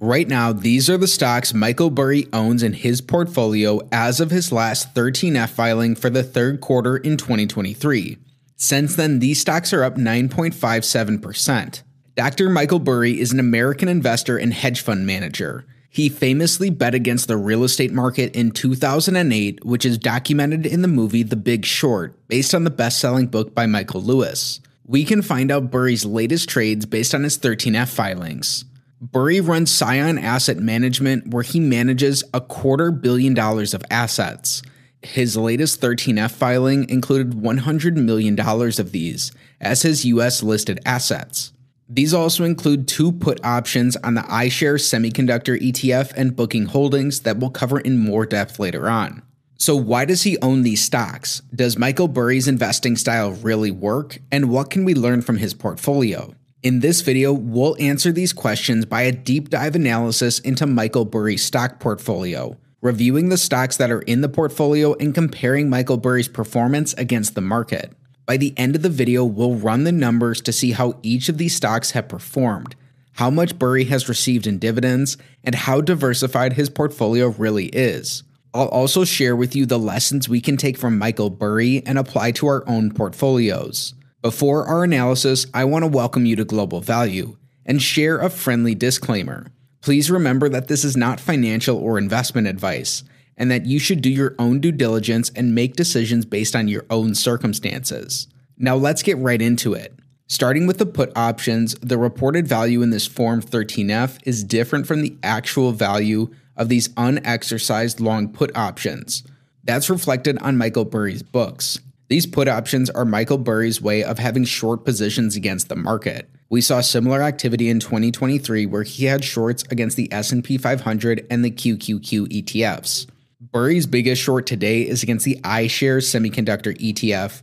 Right now, these are the stocks Michael Burry owns in his portfolio as of his last 13F filing for the third quarter in 2023. Since then, these stocks are up 9.57%. Dr. Michael Burry is an American investor and hedge fund manager. He famously bet against the real estate market in 2008, which is documented in the movie The Big Short, based on the best selling book by Michael Lewis. We can find out Burry's latest trades based on his 13F filings. Burry runs Scion Asset Management, where he manages a quarter billion dollars of assets. His latest 13F filing included $100 million of these as his US listed assets. These also include two put options on the iShares Semiconductor ETF and Booking Holdings that we'll cover in more depth later on. So, why does he own these stocks? Does Michael Burry's investing style really work? And what can we learn from his portfolio? In this video, we'll answer these questions by a deep dive analysis into Michael Burry's stock portfolio, reviewing the stocks that are in the portfolio and comparing Michael Burry's performance against the market. By the end of the video, we'll run the numbers to see how each of these stocks have performed, how much Burry has received in dividends, and how diversified his portfolio really is. I'll also share with you the lessons we can take from Michael Burry and apply to our own portfolios. Before our analysis, I want to welcome you to Global Value and share a friendly disclaimer. Please remember that this is not financial or investment advice, and that you should do your own due diligence and make decisions based on your own circumstances. Now let's get right into it. Starting with the put options, the reported value in this Form 13F is different from the actual value of these unexercised long put options. That's reflected on Michael Burry's books. These put options are Michael Burry's way of having short positions against the market. We saw similar activity in 2023 where he had shorts against the S&P 500 and the QQQ ETFs. Burry's biggest short today is against the iShares Semiconductor ETF.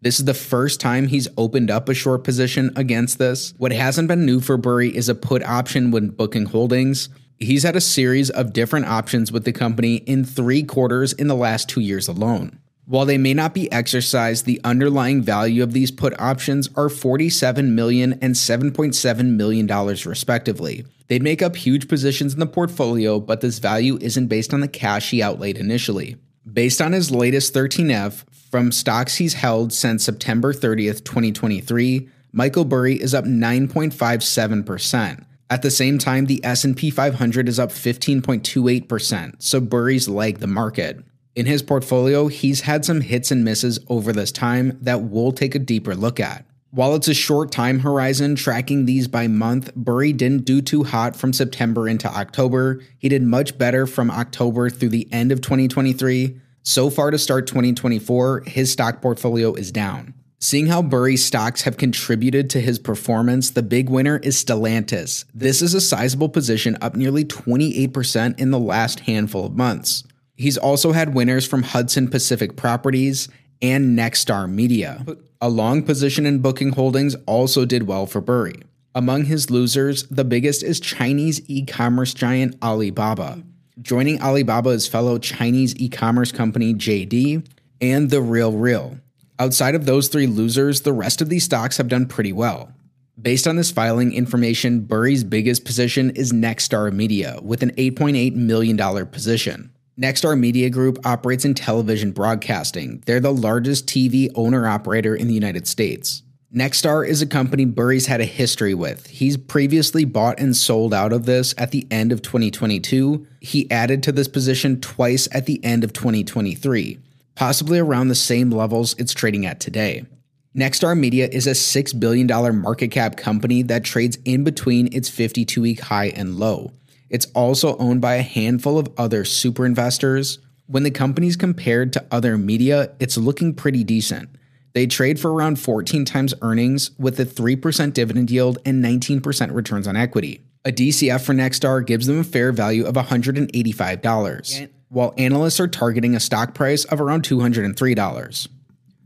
This is the first time he's opened up a short position against this. What hasn't been new for Burry is a put option when booking holdings. He's had a series of different options with the company in three quarters in the last two years alone. While they may not be exercised, the underlying value of these put options are $47 million and $7.7 million respectively. They'd make up huge positions in the portfolio, but this value isn't based on the cash he outlaid initially. Based on his latest 13F from stocks he's held since September 30th, 2023, Michael Burry is up 9.57%. At the same time, the S&P 500 is up 15.28%, so Burry's lagged the market. In his portfolio, he's had some hits and misses over this time that we'll take a deeper look at. While it's a short time horizon tracking these by month, Burry didn't do too hot from September into October. He did much better from October through the end of 2023. So far to start 2024, his stock portfolio is down. Seeing how Burry's stocks have contributed to his performance, the big winner is Stellantis. This is a sizable position, up nearly 28% in the last handful of months. He's also had winners from Hudson Pacific Properties and Nexstar Media. A long position in booking holdings also did well for Burry. Among his losers, the biggest is Chinese e commerce giant Alibaba. Joining Alibaba is fellow Chinese e commerce company JD and The Real Real. Outside of those three losers, the rest of these stocks have done pretty well. Based on this filing information, Burry's biggest position is Nexstar Media with an $8.8 million position. Nexstar Media Group operates in television broadcasting. They're the largest TV owner operator in the United States. Nexstar is a company Burry's had a history with. He's previously bought and sold out of this at the end of 2022. He added to this position twice at the end of 2023, possibly around the same levels it's trading at today. Nexstar Media is a $6 billion market cap company that trades in between its 52 week high and low. It's also owned by a handful of other super investors. When the company's compared to other media, it's looking pretty decent. They trade for around 14 times earnings with a 3% dividend yield and 19% returns on equity. A DCF for Nexstar gives them a fair value of $185, while analysts are targeting a stock price of around $203.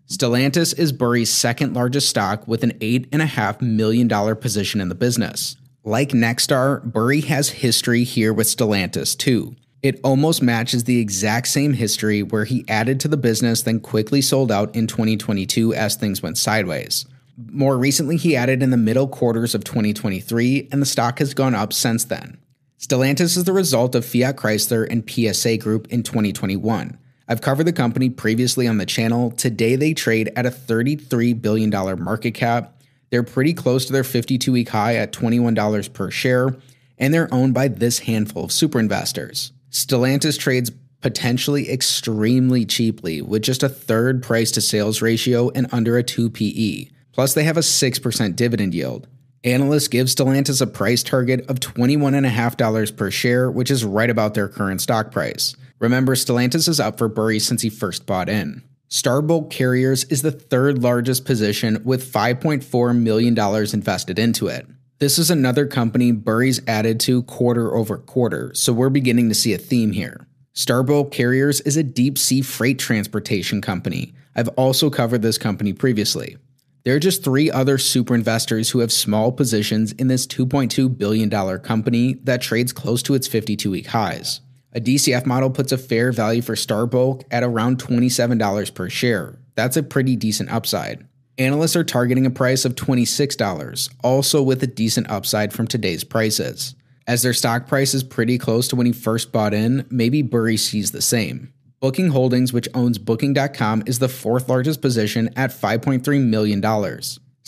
Stellantis is Burry's second largest stock with an $8.5 million position in the business. Like Nexstar, Burry has history here with Stellantis too. It almost matches the exact same history where he added to the business, then quickly sold out in 2022 as things went sideways. More recently, he added in the middle quarters of 2023, and the stock has gone up since then. Stellantis is the result of Fiat Chrysler and PSA Group in 2021. I've covered the company previously on the channel. Today, they trade at a $33 billion market cap. They're pretty close to their 52 week high at $21 per share, and they're owned by this handful of super investors. Stellantis trades potentially extremely cheaply with just a third price to sales ratio and under a 2 PE. Plus, they have a 6% dividend yield. Analysts give Stellantis a price target of $21.5 per share, which is right about their current stock price. Remember, Stellantis is up for Burry since he first bought in. Star Bulk Carriers is the third largest position with $5.4 million invested into it. This is another company Burry's added to quarter over quarter, so we're beginning to see a theme here. Star Bulk Carriers is a deep sea freight transportation company. I've also covered this company previously. There are just three other super investors who have small positions in this $2.2 billion company that trades close to its 52 week highs. A DCF model puts a fair value for Star Bulk at around $27 per share. That's a pretty decent upside. Analysts are targeting a price of $26, also with a decent upside from today's prices. As their stock price is pretty close to when he first bought in, maybe Burry sees the same. Booking Holdings, which owns Booking.com, is the fourth largest position at $5.3 million.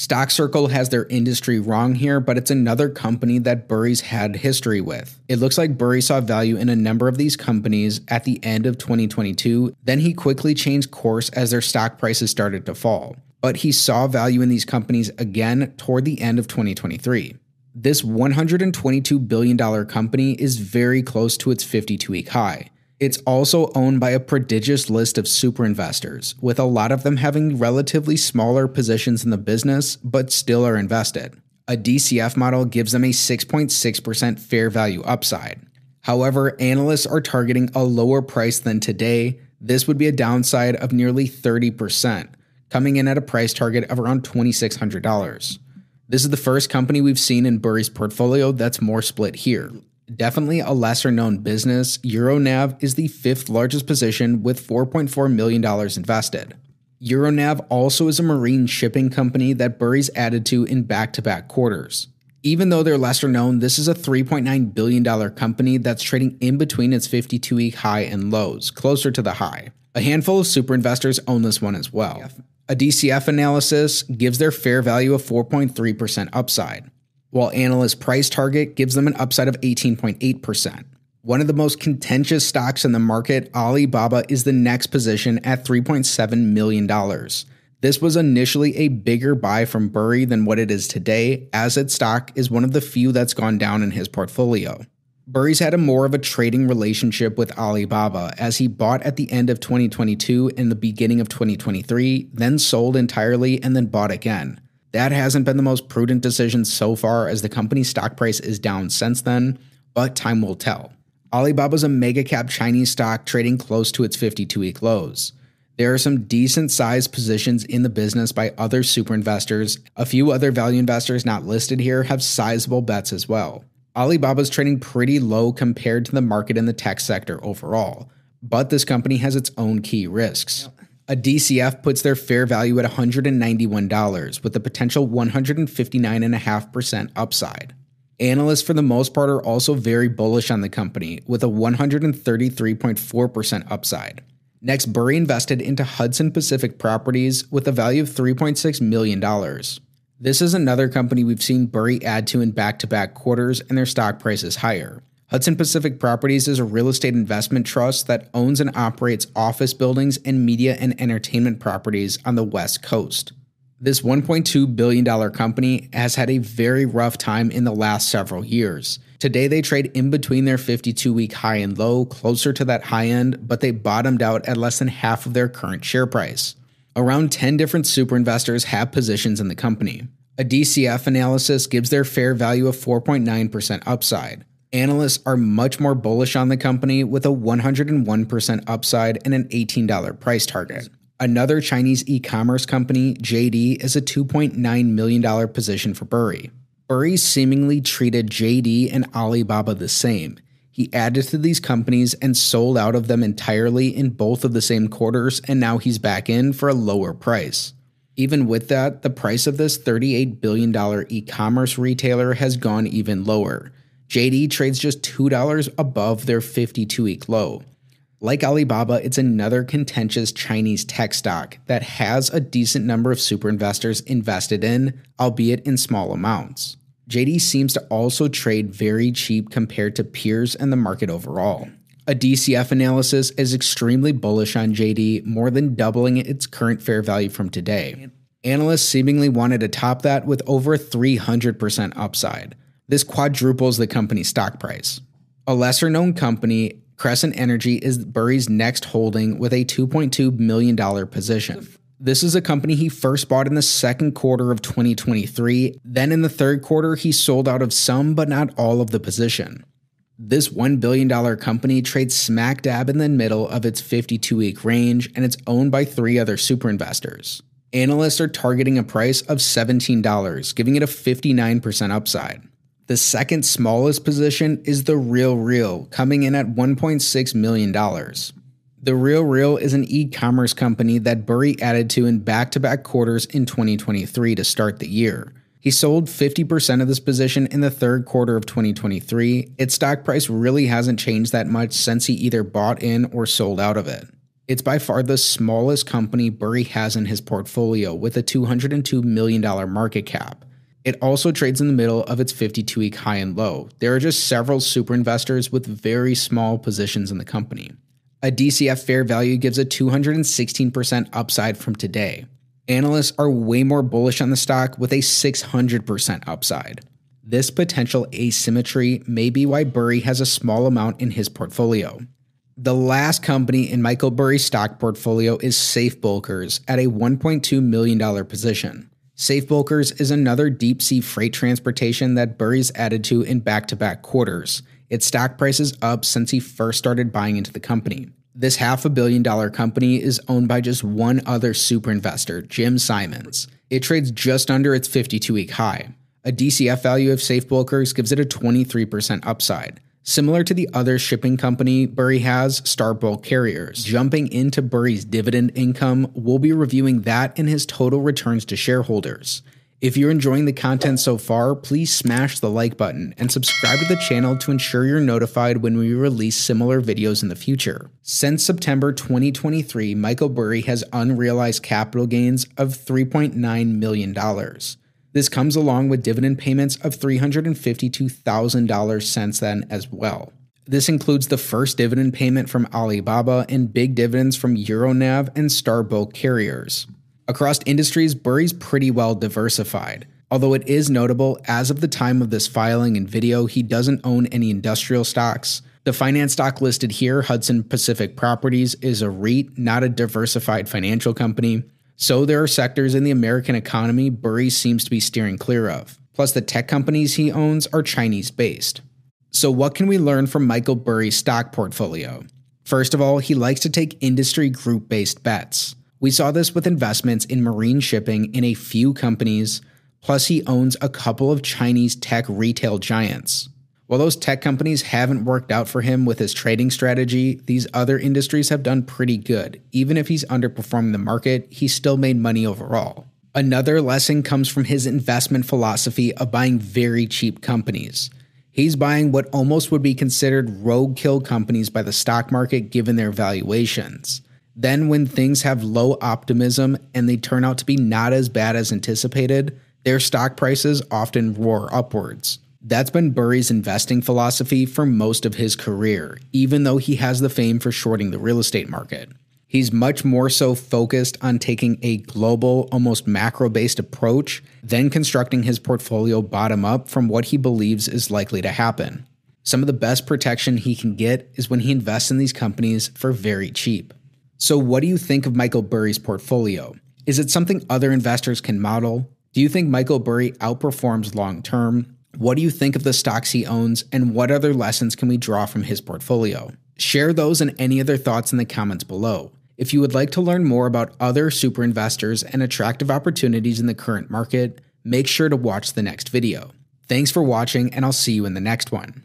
Stock Circle has their industry wrong here, but it's another company that Burry's had history with. It looks like Burry saw value in a number of these companies at the end of 2022, then he quickly changed course as their stock prices started to fall but he saw value in these companies again toward the end of 2023. This $122 billion company is very close to its 52 week high. It's also owned by a prodigious list of super investors, with a lot of them having relatively smaller positions in the business but still are invested. A DCF model gives them a 6.6% fair value upside. However, analysts are targeting a lower price than today. This would be a downside of nearly 30%, coming in at a price target of around $2,600. This is the first company we've seen in Burry's portfolio that's more split here. Definitely a lesser known business, Euronav is the fifth largest position with $4.4 million invested. Euronav also is a marine shipping company that Burry's added to in back to back quarters. Even though they're lesser known, this is a $3.9 billion company that's trading in between its 52 week high and lows, closer to the high. A handful of super investors own this one as well. A DCF analysis gives their fair value of 4.3% upside, while analyst price target gives them an upside of 18.8%. One of the most contentious stocks in the market, Alibaba, is the next position at $3.7 million. This was initially a bigger buy from Burry than what it is today, as its stock is one of the few that's gone down in his portfolio. Burry's had a more of a trading relationship with Alibaba as he bought at the end of 2022 and the beginning of 2023, then sold entirely and then bought again. That hasn't been the most prudent decision so far as the company's stock price is down since then, but time will tell. Alibaba's a mega cap Chinese stock trading close to its 52 week lows. There are some decent sized positions in the business by other super investors. A few other value investors not listed here have sizable bets as well. Alibaba's trading pretty low compared to the market in the tech sector overall, but this company has its own key risks. A DCF puts their fair value at $191 with a potential 159.5% upside. Analysts, for the most part, are also very bullish on the company with a 133.4% upside. Next, Burry invested into Hudson Pacific Properties with a value of $3.6 million. This is another company we've seen Burry add to in back to back quarters, and their stock price is higher. Hudson Pacific Properties is a real estate investment trust that owns and operates office buildings and media and entertainment properties on the West Coast. This $1.2 billion company has had a very rough time in the last several years. Today, they trade in between their 52 week high and low, closer to that high end, but they bottomed out at less than half of their current share price. Around 10 different super investors have positions in the company. A DCF analysis gives their fair value of 4.9% upside. Analysts are much more bullish on the company with a 101% upside and an $18 price target. Another Chinese e commerce company, JD, is a $2.9 million position for Burry. Burry seemingly treated JD and Alibaba the same. He added to these companies and sold out of them entirely in both of the same quarters, and now he's back in for a lower price. Even with that, the price of this $38 billion e commerce retailer has gone even lower. JD trades just $2 above their 52 week low. Like Alibaba, it's another contentious Chinese tech stock that has a decent number of super investors invested in, albeit in small amounts. JD seems to also trade very cheap compared to peers and the market overall. A DCF analysis is extremely bullish on JD, more than doubling its current fair value from today. Analysts seemingly wanted to top that with over 300% upside. This quadruples the company's stock price. A lesser known company, Crescent Energy, is Burry's next holding with a $2.2 million position. This is a company he first bought in the second quarter of 2023. Then in the third quarter, he sold out of some but not all of the position. This $1 billion company trades smack dab in the middle of its 52 week range, and it's owned by three other super investors. Analysts are targeting a price of $17, giving it a 59% upside. The second smallest position is the Real Real, coming in at $1.6 million. The Real Real is an e commerce company that Burry added to in back to back quarters in 2023 to start the year. He sold 50% of this position in the third quarter of 2023. Its stock price really hasn't changed that much since he either bought in or sold out of it. It's by far the smallest company Burry has in his portfolio with a $202 million market cap. It also trades in the middle of its 52 week high and low. There are just several super investors with very small positions in the company. A DCF fair value gives a 216% upside from today. Analysts are way more bullish on the stock with a 600% upside. This potential asymmetry may be why Burry has a small amount in his portfolio. The last company in Michael Burry's stock portfolio is Safe Bulkers at a $1.2 million position. Safe Bulkers is another deep sea freight transportation that Burry's added to in back to back quarters. Its stock price is up since he first started buying into the company. This half a billion dollar company is owned by just one other super investor, Jim Simons. It trades just under its 52 week high. A DCF value of Safe Bulkers gives it a 23% upside. Similar to the other shipping company Burry has, Star Bulk Carriers. Jumping into Burry's dividend income, we'll be reviewing that and his total returns to shareholders. If you're enjoying the content so far, please smash the like button and subscribe to the channel to ensure you're notified when we release similar videos in the future. Since September 2023, Michael Burry has unrealized capital gains of $3.9 million. This comes along with dividend payments of $352,000 since then as well. This includes the first dividend payment from Alibaba and big dividends from Euronav and Starbulk carriers. Across industries, Burry's pretty well diversified. Although it is notable, as of the time of this filing and video, he doesn't own any industrial stocks. The finance stock listed here, Hudson Pacific Properties, is a REIT, not a diversified financial company. So there are sectors in the American economy Burry seems to be steering clear of. Plus, the tech companies he owns are Chinese based. So, what can we learn from Michael Burry's stock portfolio? First of all, he likes to take industry group based bets. We saw this with investments in marine shipping in a few companies, plus, he owns a couple of Chinese tech retail giants. While those tech companies haven't worked out for him with his trading strategy, these other industries have done pretty good. Even if he's underperforming the market, he's still made money overall. Another lesson comes from his investment philosophy of buying very cheap companies. He's buying what almost would be considered roadkill companies by the stock market given their valuations. Then, when things have low optimism and they turn out to be not as bad as anticipated, their stock prices often roar upwards. That's been Burry's investing philosophy for most of his career, even though he has the fame for shorting the real estate market. He's much more so focused on taking a global, almost macro based approach than constructing his portfolio bottom up from what he believes is likely to happen. Some of the best protection he can get is when he invests in these companies for very cheap. So, what do you think of Michael Burry's portfolio? Is it something other investors can model? Do you think Michael Burry outperforms long term? What do you think of the stocks he owns, and what other lessons can we draw from his portfolio? Share those and any other thoughts in the comments below. If you would like to learn more about other super investors and attractive opportunities in the current market, make sure to watch the next video. Thanks for watching, and I'll see you in the next one.